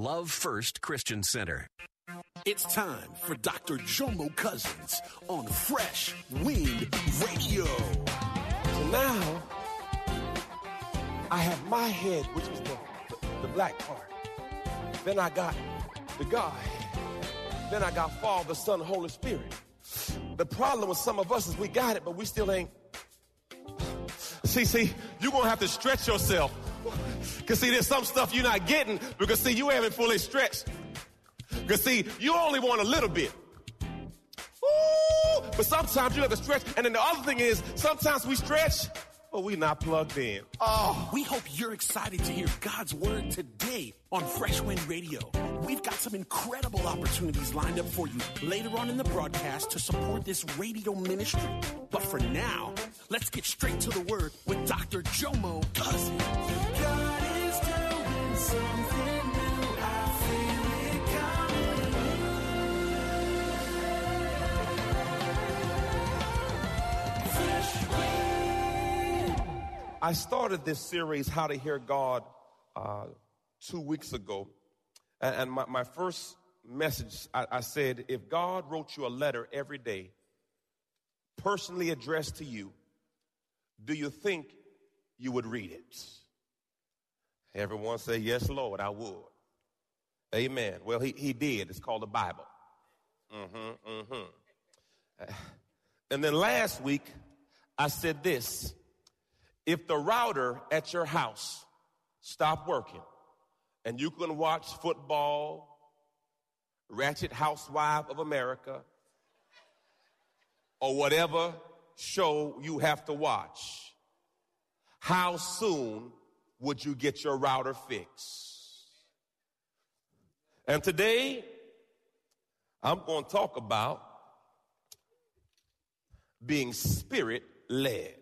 Love First Christian Center. It's time for Dr. Jomo Cousins on Fresh Wind Radio. So now, I have my head, which is the, the, the black part. Then I got the God. Then I got Father, Son, Holy Spirit. The problem with some of us is we got it, but we still ain't. See, see, you're gonna have to stretch yourself. Cause see, there's some stuff you're not getting because see, you haven't fully stretched. Cause see, you only want a little bit. Ooh, but sometimes you have to stretch. And then the other thing is, sometimes we stretch, but we not plugged in. Oh, we hope you're excited to hear God's word today on Fresh Wind Radio. We've got some incredible opportunities lined up for you later on in the broadcast to support this radio ministry. But for now, let's get straight to the word with Dr. Jomo Cousins. I started this series, How to Hear God, uh, two weeks ago. And, my, my, first message, I, I said, if God wrote you a letter every day, personally addressed to you, do you think you would read it? Everyone say, Yes, Lord, I would. Amen. Well, he, he did. It's called the Bible. Mm-hmm, mm-hmm. And then last week, I said this if the router at your house stopped working and you can watch football, Ratchet Housewife of America, or whatever show you have to watch, how soon would you get your router fixed? And today, I'm going to talk about being spirit led.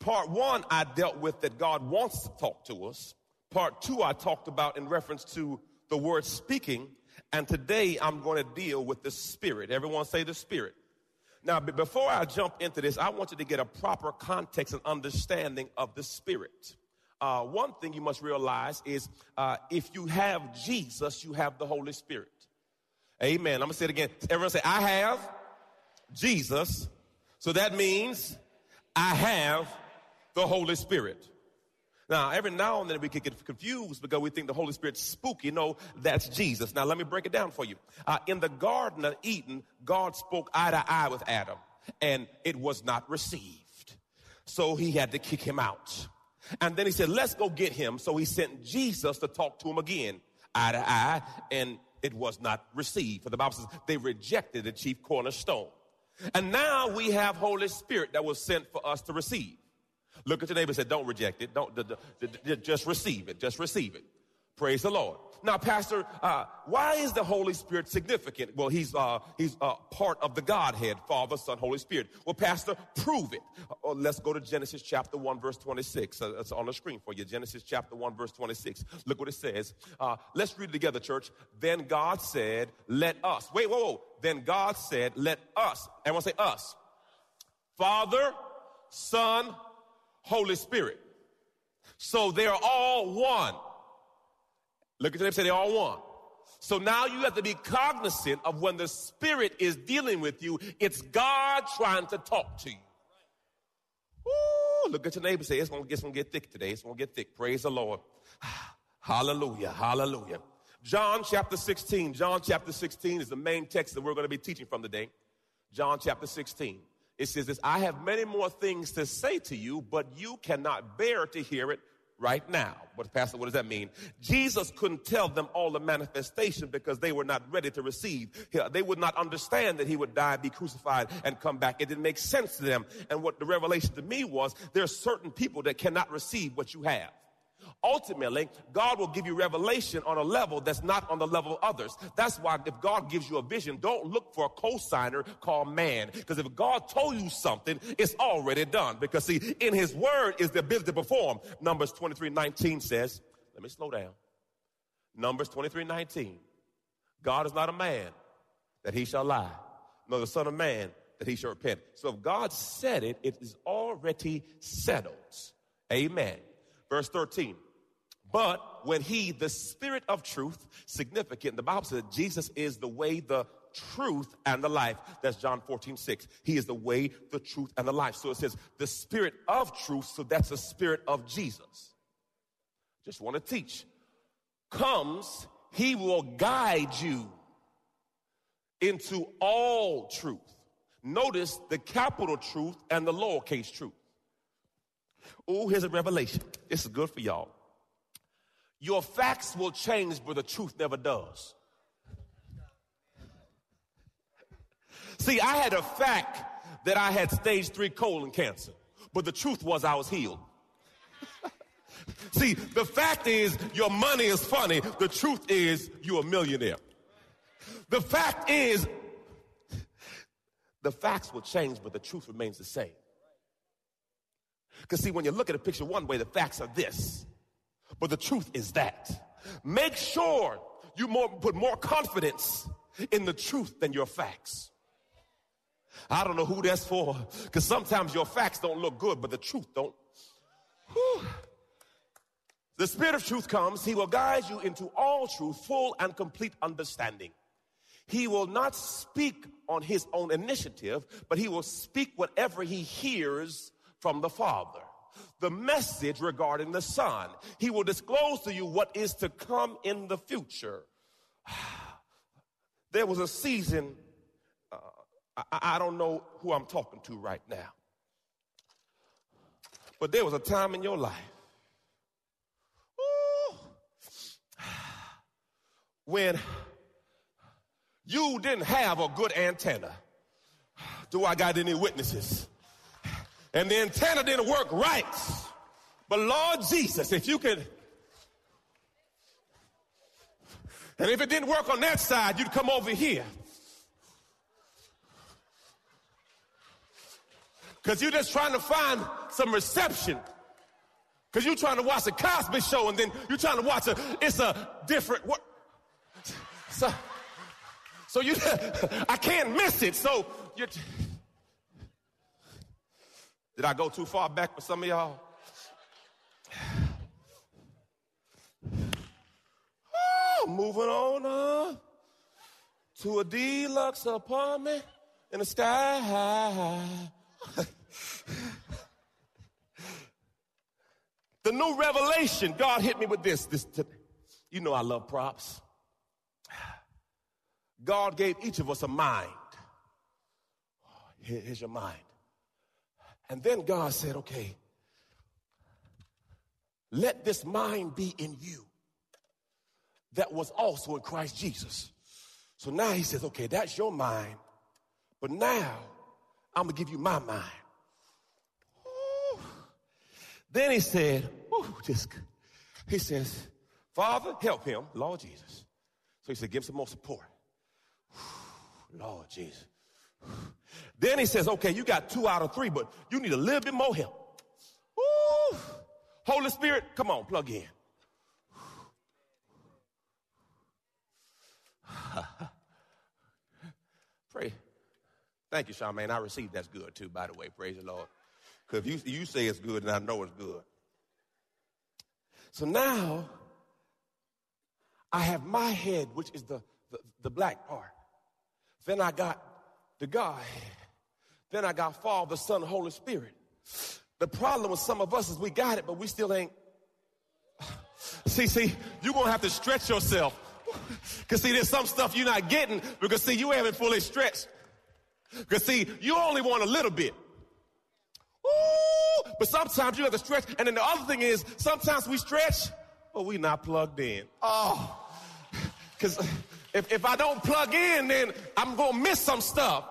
Part one, I dealt with that God wants to talk to us. Part two, I talked about in reference to the word speaking. And today, I'm going to deal with the spirit. Everyone say the spirit. Now, before I jump into this, I want you to get a proper context and understanding of the spirit. Uh, one thing you must realize is uh, if you have Jesus, you have the Holy Spirit. Amen. I'm going to say it again. Everyone say, I have Jesus. So that means I have the Holy Spirit. Now, every now and then we can get confused because we think the Holy Spirit's spooky. No, that's Jesus. Now, let me break it down for you. Uh, in the Garden of Eden, God spoke eye to eye with Adam, and it was not received. So he had to kick him out. And then he said, let's go get him. So he sent Jesus to talk to him again, eye to eye, and it was not received. For the Bible says they rejected the chief cornerstone. And now we have Holy Spirit that was sent for us to receive. Look at your neighbor and say, don't reject it. Don't, just receive it. Just receive it. Praise the Lord. Now, Pastor, uh, why is the Holy Spirit significant? Well, he's uh, he's uh, part of the Godhead, Father, Son, Holy Spirit. Well, Pastor, prove it. Uh, let's go to Genesis chapter one, verse twenty-six. Uh, it's on the screen for you. Genesis chapter one, verse twenty-six. Look what it says. Uh, let's read it together, church. Then God said, "Let us." Wait, whoa, whoa. Then God said, "Let us." Everyone say us. Father, Son, Holy Spirit. So they're all one. Look at them say they're all one. So now you have to be cognizant of when the Spirit is dealing with you, it's God trying to talk to you. Ooh, look at your neighbor say, it's gonna, it's gonna get thick today. It's gonna get thick. Praise the Lord. Hallelujah. Hallelujah. John chapter 16. John chapter 16 is the main text that we're going to be teaching from today. John chapter 16. It says this, I have many more things to say to you, but you cannot bear to hear it right now. But Pastor, what does that mean? Jesus couldn't tell them all the manifestation because they were not ready to receive. They would not understand that he would die, be crucified, and come back. It didn't make sense to them. And what the revelation to me was, there are certain people that cannot receive what you have. Ultimately, God will give you revelation on a level that's not on the level of others. That's why if God gives you a vision, don't look for a co-signer called man. Because if God told you something, it's already done. Because see, in his word is the ability to perform. Numbers 23, 19 says, let me slow down. Numbers 23, 19. God is not a man that he shall lie, nor the son of man that he shall repent. So if God said it, it is already settled. Amen. Verse 13. But when he, the spirit of truth, significant, the Bible says Jesus is the way, the truth, and the life. That's John 14, 6. He is the way, the truth, and the life. So it says the spirit of truth, so that's the spirit of Jesus. Just want to teach. Comes, he will guide you into all truth. Notice the capital truth and the lowercase truth. Oh, here's a revelation. This is good for y'all. Your facts will change, but the truth never does. See, I had a fact that I had stage three colon cancer, but the truth was I was healed. See, the fact is your money is funny. The truth is you're a millionaire. The fact is the facts will change, but the truth remains the same. Because see, when you look at a picture one way, the facts are this, but the truth is that. Make sure you more, put more confidence in the truth than your facts. I don't know who that's for, because sometimes your facts don't look good, but the truth don't. Whew. The Spirit of truth comes, He will guide you into all truth, full and complete understanding. He will not speak on His own initiative, but He will speak whatever He hears from the Father. The message regarding the Son. He will disclose to you what is to come in the future. There was a season, uh, I, I don't know who I'm talking to right now, but there was a time in your life when you didn't have a good antenna. Do I got any witnesses? And the antenna didn't work right. But Lord Jesus, if you could, and if it didn't work on that side, you'd come over here. Because you're just trying to find some reception. Because you're trying to watch a Cosby show and then you're trying to watch a, it's a different, what? So, so you, I can't miss it. So you, did I go too far back for some of y'all? Oh, moving on uh, to a deluxe apartment in the sky. the new revelation, God hit me with this. This, you know I love props. God gave each of us a mind. here's your mind. And then God said, okay, let this mind be in you that was also in Christ Jesus. So now he says, okay, that's your mind, but now I'm gonna give you my mind. Ooh. Then he said, Ooh, just, he says, Father, help him, Lord Jesus. So he said, give him some more support. Lord Jesus. Then he says, okay, you got two out of three, but you need a little bit more help. Woo. Holy Spirit, come on, plug in. Pray. Thank you, Charmaine. I received that's good too, by the way. Praise the Lord. Because you, you say it's good, and I know it's good. So now I have my head, which is the, the, the black part. Then I got the God. Then I got Father, Son, Holy Spirit. The problem with some of us is we got it, but we still ain't. See, see, you're gonna have to stretch yourself. Because see, there's some stuff you're not getting because see, you haven't fully stretched. Because see, you only want a little bit. Ooh, but sometimes you have to stretch. And then the other thing is, sometimes we stretch, but we not plugged in. Oh, because if, if I don't plug in, then I'm going to miss some stuff.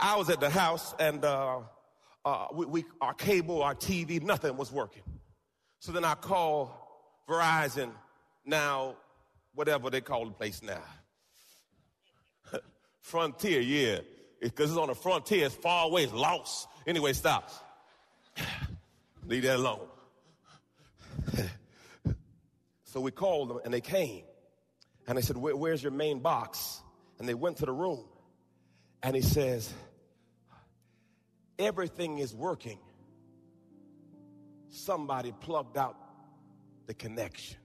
I, was at the house and uh, uh, we, we, our cable, our TV, nothing was working. So then I called Verizon, now, whatever they call the place now. frontier, yeah. Because it's on the frontier, it's far away, it's lost. Anyway, stop. Leave that alone. So we called them and they came. And I said, Where, Where's your main box? And they went to the room. And he says, Everything is working, somebody plugged out the connection.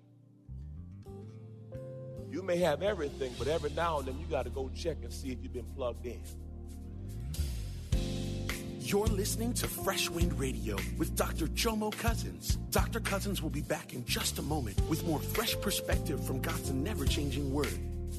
You may have everything, but every now and then you got to go check and see if you've been plugged in. You're listening to Fresh Wind Radio with Dr. Jomo Cousins. Dr. Cousins will be back in just a moment with more fresh perspective from God's never changing word.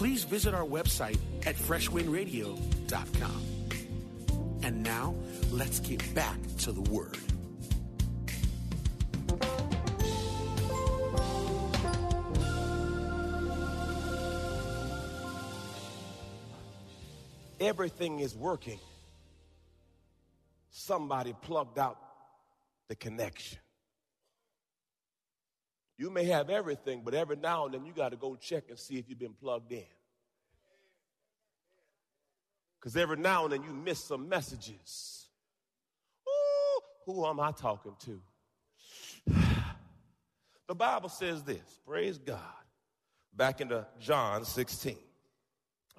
please visit our website at freshwindradio.com. And now, let's get back to the Word. everything is working, somebody plugged out the connection. You may have everything, but every now and then you got to go check and see if you've been plugged in. Because every now and then you miss some messages. Ooh, who am I talking to? The Bible says this, praise God. Back into John 16.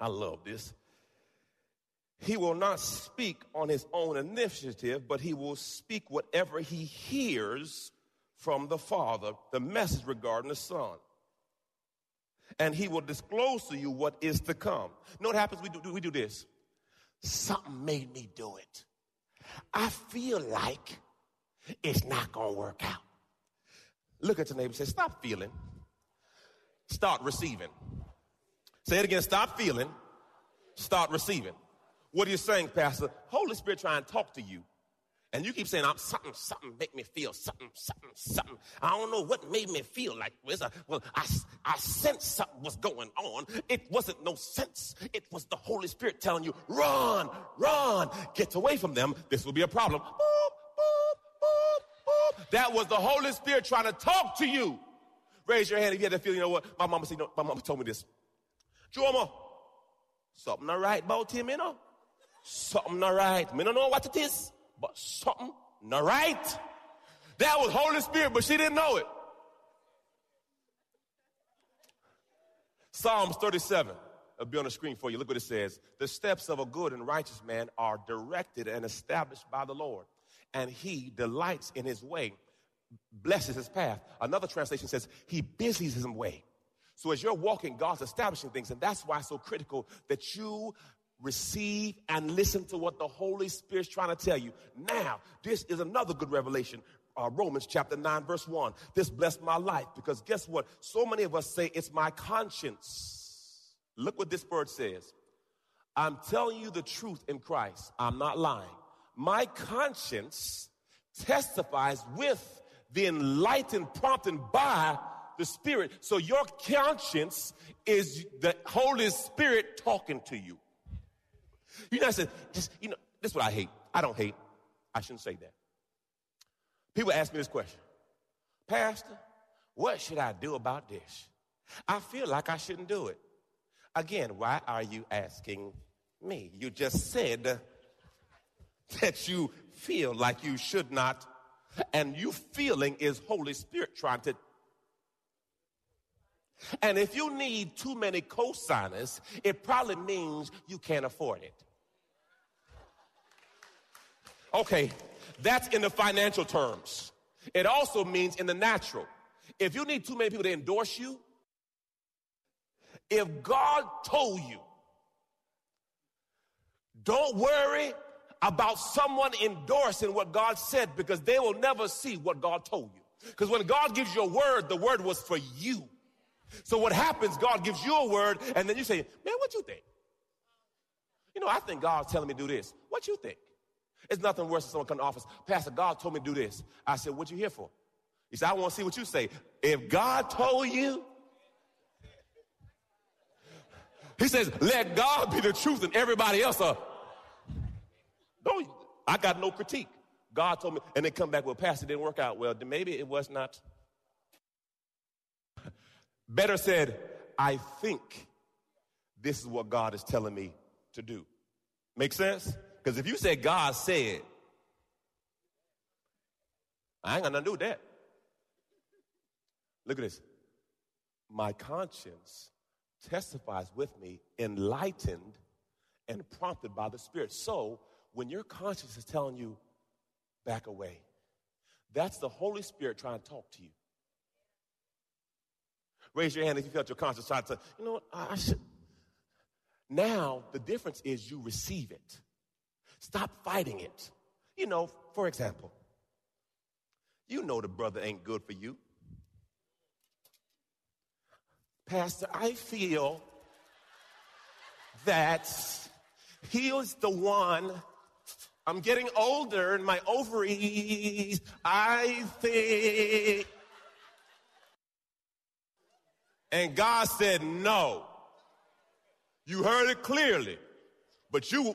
I love this. He will not speak on his own initiative, but he will speak whatever he hears from the Father, the message regarding the Son. And he will disclose to you what is to come. You know what happens? We do, we do this. Something made me do it. I feel like it's not going to work out. Look at your neighbor say, Stop feeling. Start receiving. Say it again. Stop feeling. Start receiving. What are you saying, Pastor? Holy Spirit trying to talk to you. And you keep saying, I'm something, something make me feel something, something, something. I don't know what made me feel like this. Well, I, I sensed something was going on. It wasn't no sense. It was the Holy Spirit telling you, run, run, get away from them. This will be a problem. Boop, boop, boop, that was the Holy Spirit trying to talk to you. Raise your hand if you had that feeling. You know what? My mama said, know, my mama told me this. Jomo, something all right about him, you know? something not right. Me don't know what it is, but something not right. That was Holy Spirit, but she didn't know it. Psalms 37. It'll be on the screen for you. Look what it says. The steps of a good and righteous man are directed and established by the Lord, and he delights in his way, blesses his path. Another translation says he busies his way. So as you're walking, God's establishing things, and that's why it's so critical that you receive and listen to what the Holy Spirit's trying to tell you. Now, this is another good revelation. Uh, Romans chapter 9, verse 1. This blessed my life because guess what? So many of us say it's my conscience. Look what this word says. I'm telling you the truth in Christ. I'm not lying. My conscience testifies with the enlightened prompting by the Spirit. So your conscience is the Holy Spirit talking to you. You know, I said, just, you know, this is what I hate. I don't hate. I shouldn't say that. People ask me this question Pastor, what should I do about this? I feel like I shouldn't do it. Again, why are you asking me? You just said that you feel like you should not, and you feeling is Holy Spirit trying to. And if you need too many cosigners, it probably means you can't afford it. Okay, that's in the financial terms. It also means in the natural. If you need too many people to endorse you, if God told you, don't worry about someone endorsing what God said because they will never see what God told you. Because when God gives you a word, the word was for you. So what happens, God gives you a word, and then you say, man, what you think? You know, I think God's telling me to do this. What you think? It's nothing worse than someone come to office. Pastor, God told me to do this. I said, what you here for? He said, I want to see what you say. If God told you, he says, let God be the truth and everybody else are. Don't, I got no critique. God told me, and they come back, well, Pastor, didn't work out well. Maybe it was not. Better said, I think this is what God is telling me to do. Make sense? Because if you say God said, I ain't got nothing to do with that. Look at this. My conscience testifies with me, enlightened and prompted by the Spirit. So, when your conscience is telling you, back away, that's the Holy Spirit trying to talk to you. Raise your hand if you felt your conscience trying to you know what, I should. Now, the difference is you receive it. Stop fighting it. You know, for example, you know the brother ain't good for you. Pastor, I feel that he is the one. I'm getting older and my ovaries, I think. And God said, no. You heard it clearly, but you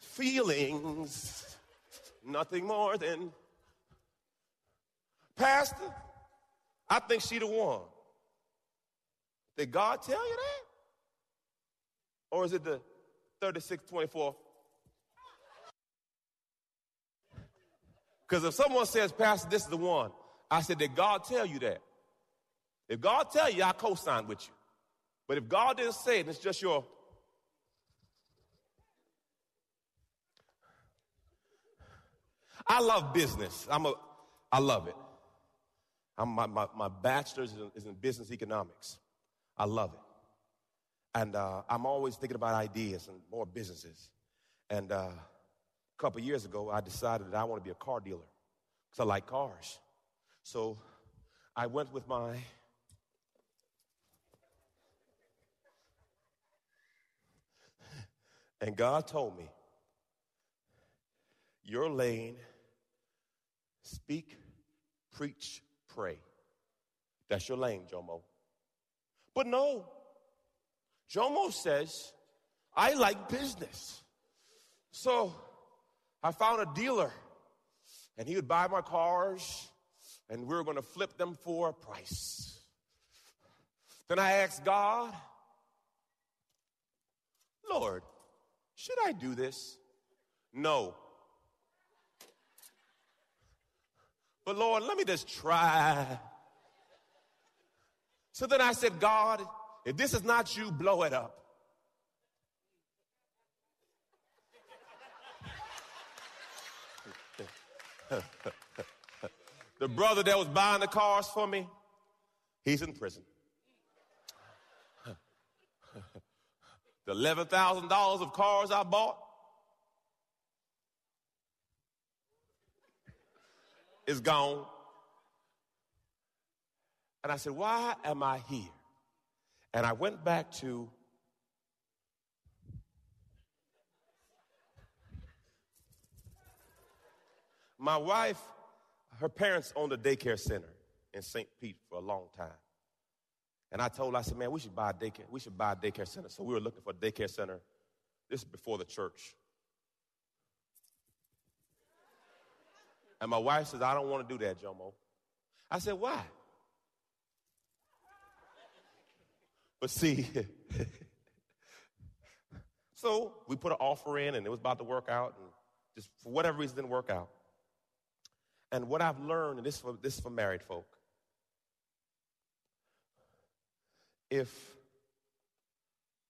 feelings, nothing more than, Pastor, I think she the one. Did God tell you that? Or is it the 3624? Because if someone says, Pastor, this is the one, I said, Did God tell you that? If God tell you, I co-sign with you. But if God didn't say it, it's just your I love business. I'm a, I love it. I'm, my, my, my bachelor's is in, is in business economics. I love it. And uh, I'm always thinking about ideas and more businesses. And uh, a couple years ago, I decided that I want to be a car dealer because I like cars. So I went with my and God told me, Your lane Speak, preach, pray. That's your lane, Jomo. But no, Jomo says, I like business. So I found a dealer, and he would buy my cars, and we were going to flip them for a price. Then I asked God, Lord, should I do this? No. But Lord, let me just try. So then I said, God, if this is not you, blow it up. the brother that was buying the cars for me, he's in prison. The $11,000 of cars I bought, is gone. And I said, Why am I here? And I went back to my wife, her parents owned a daycare center in St. Pete for a long time. And I told her, I said, man, we should buy a daycare. We should buy a daycare center. So we were looking for a daycare center. This is before the church. And my wife says, I don't want to do that, Jomo. I said, why? But see, so we put an offer in and it was about to work out and just for whatever reason didn't work out. And what I've learned, and this is for, this is for married folk, if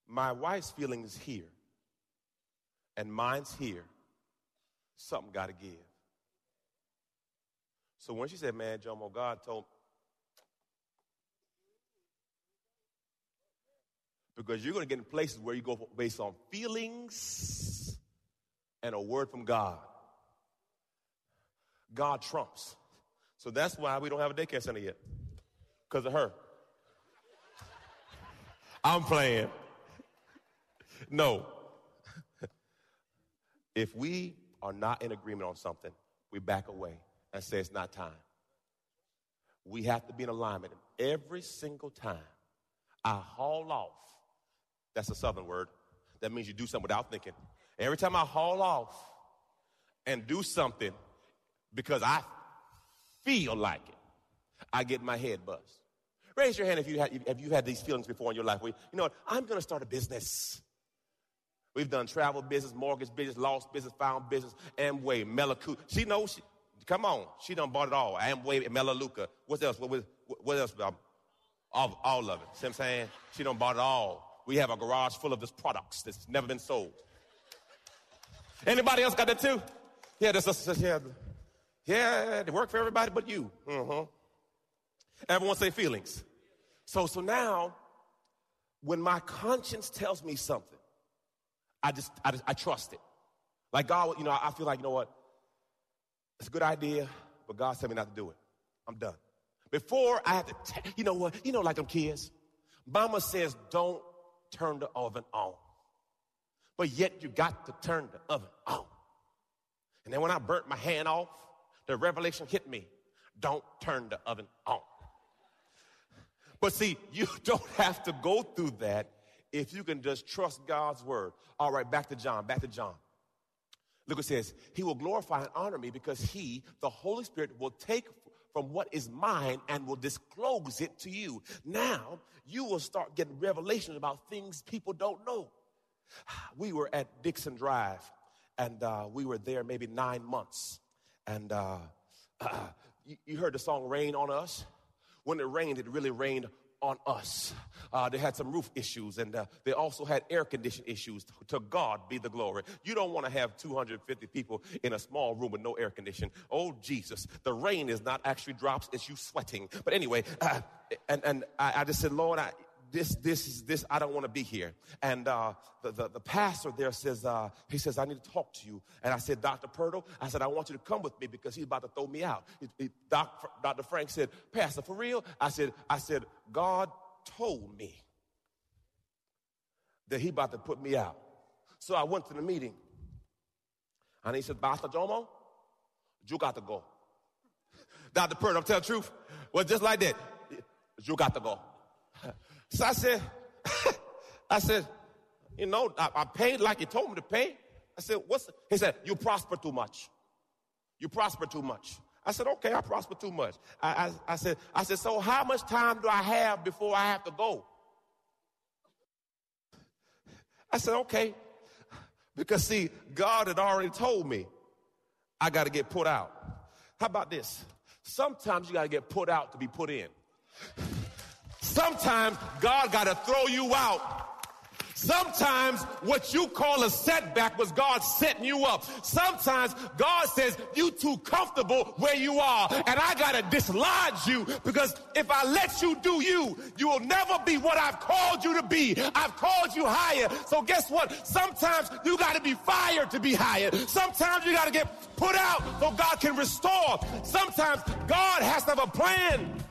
my wife's feeling is here and mine's here, something got to give. So when she said, Man, Jomo, God told me," because you're going to get in places where you go based on feelings and a word from God. God trumps. So that's why we don't have a daycare center yet, because of her. I'm playing. No. if we are not in agreement on something, we back away and say it's not time. We have to be in alignment. Every single time I haul off, that's a southern word. That means you do something without thinking. Every time I haul off and do something because I feel like it, I get my head buzzed. Raise your hand if you had, if you had these feelings before in your life. Where, you know what? I'm going to start a business. We've done travel business, mortgage business, lost business, found business, Amway, Melicu. She knows. She, come on, she done bought it all. Amway, Melaleuca. What else? What, what else? Um, all, all of it. See what I'm saying? She done bought it all. We have a garage full of this products that's never been sold. Anybody else got that too? Yeah, this, this, yeah, yeah, they work for everybody but you. Uh-huh. Everyone say feelings. So, so now, when my conscience tells me something, I just, I just, I trust it. Like God, you know, I feel like, you know what? It's a good idea, but God said me not to do it. I'm done. Before I have to, t- you know what? You know, like them kids. Mama says, don't turn the oven on. But yet you got to turn the oven on. And then when I burnt my hand off, the revelation hit me. Don't turn the oven on. But see, you don't have to go through that if you can just trust God's word. All right, back to John, back to John. Look, it says, He will glorify and honor me because He, the Holy Spirit, will take from what is mine and will disclose it to you. Now, you will start getting revelations about things people don't know. We were at Dixon Drive, and uh, we were there maybe nine months. And uh, uh, you, you heard the song Rain on Us? When it rained, it really rained on us. Uh, they had some roof issues and uh, they also had air condition issues. To God be the glory. You don't want to have 250 people in a small room with no air condition. Oh, Jesus. The rain is not actually drops, it's you sweating. But anyway, uh, and, and I, I just said, Lord, I, this, this is this, I don't want to be here. And uh, the, the, the, pastor there says, uh, he says, I need to talk to you. And I said, Dr. Purtle, I said, I want you to come with me because he's about to throw me out. He, he, Doc, Dr. Frank said, Pastor, for real? I said, I said, God told me that he about to put me out. So I went to the meeting. And he said, Pastor Jomo, you got to go. Dr. Purtle, I'm telling the truth. Well, just like that, you got to go. So I said, I said, you know, I, I, paid like he told me to pay. I said, what's, he said, you prosper too much. You prosper too much. I said, okay, I prosper too much. I, I, I said, I said, so how much time do I have before I have to go? I said, okay. Because see, God had already told me I got to get put out. How about this? Sometimes you got to get put out to be put in. Sometimes God got to throw you out Sometimes what you call a setback was God setting you up. Sometimes God says you too comfortable where you are and I gotta dislodge you because if I let you do you, you will never be what I've called you to be. I've called you higher. So guess what? Sometimes you gotta be fired to be hired. Sometimes you gotta get put out so God can restore. Sometimes God has to have a plan.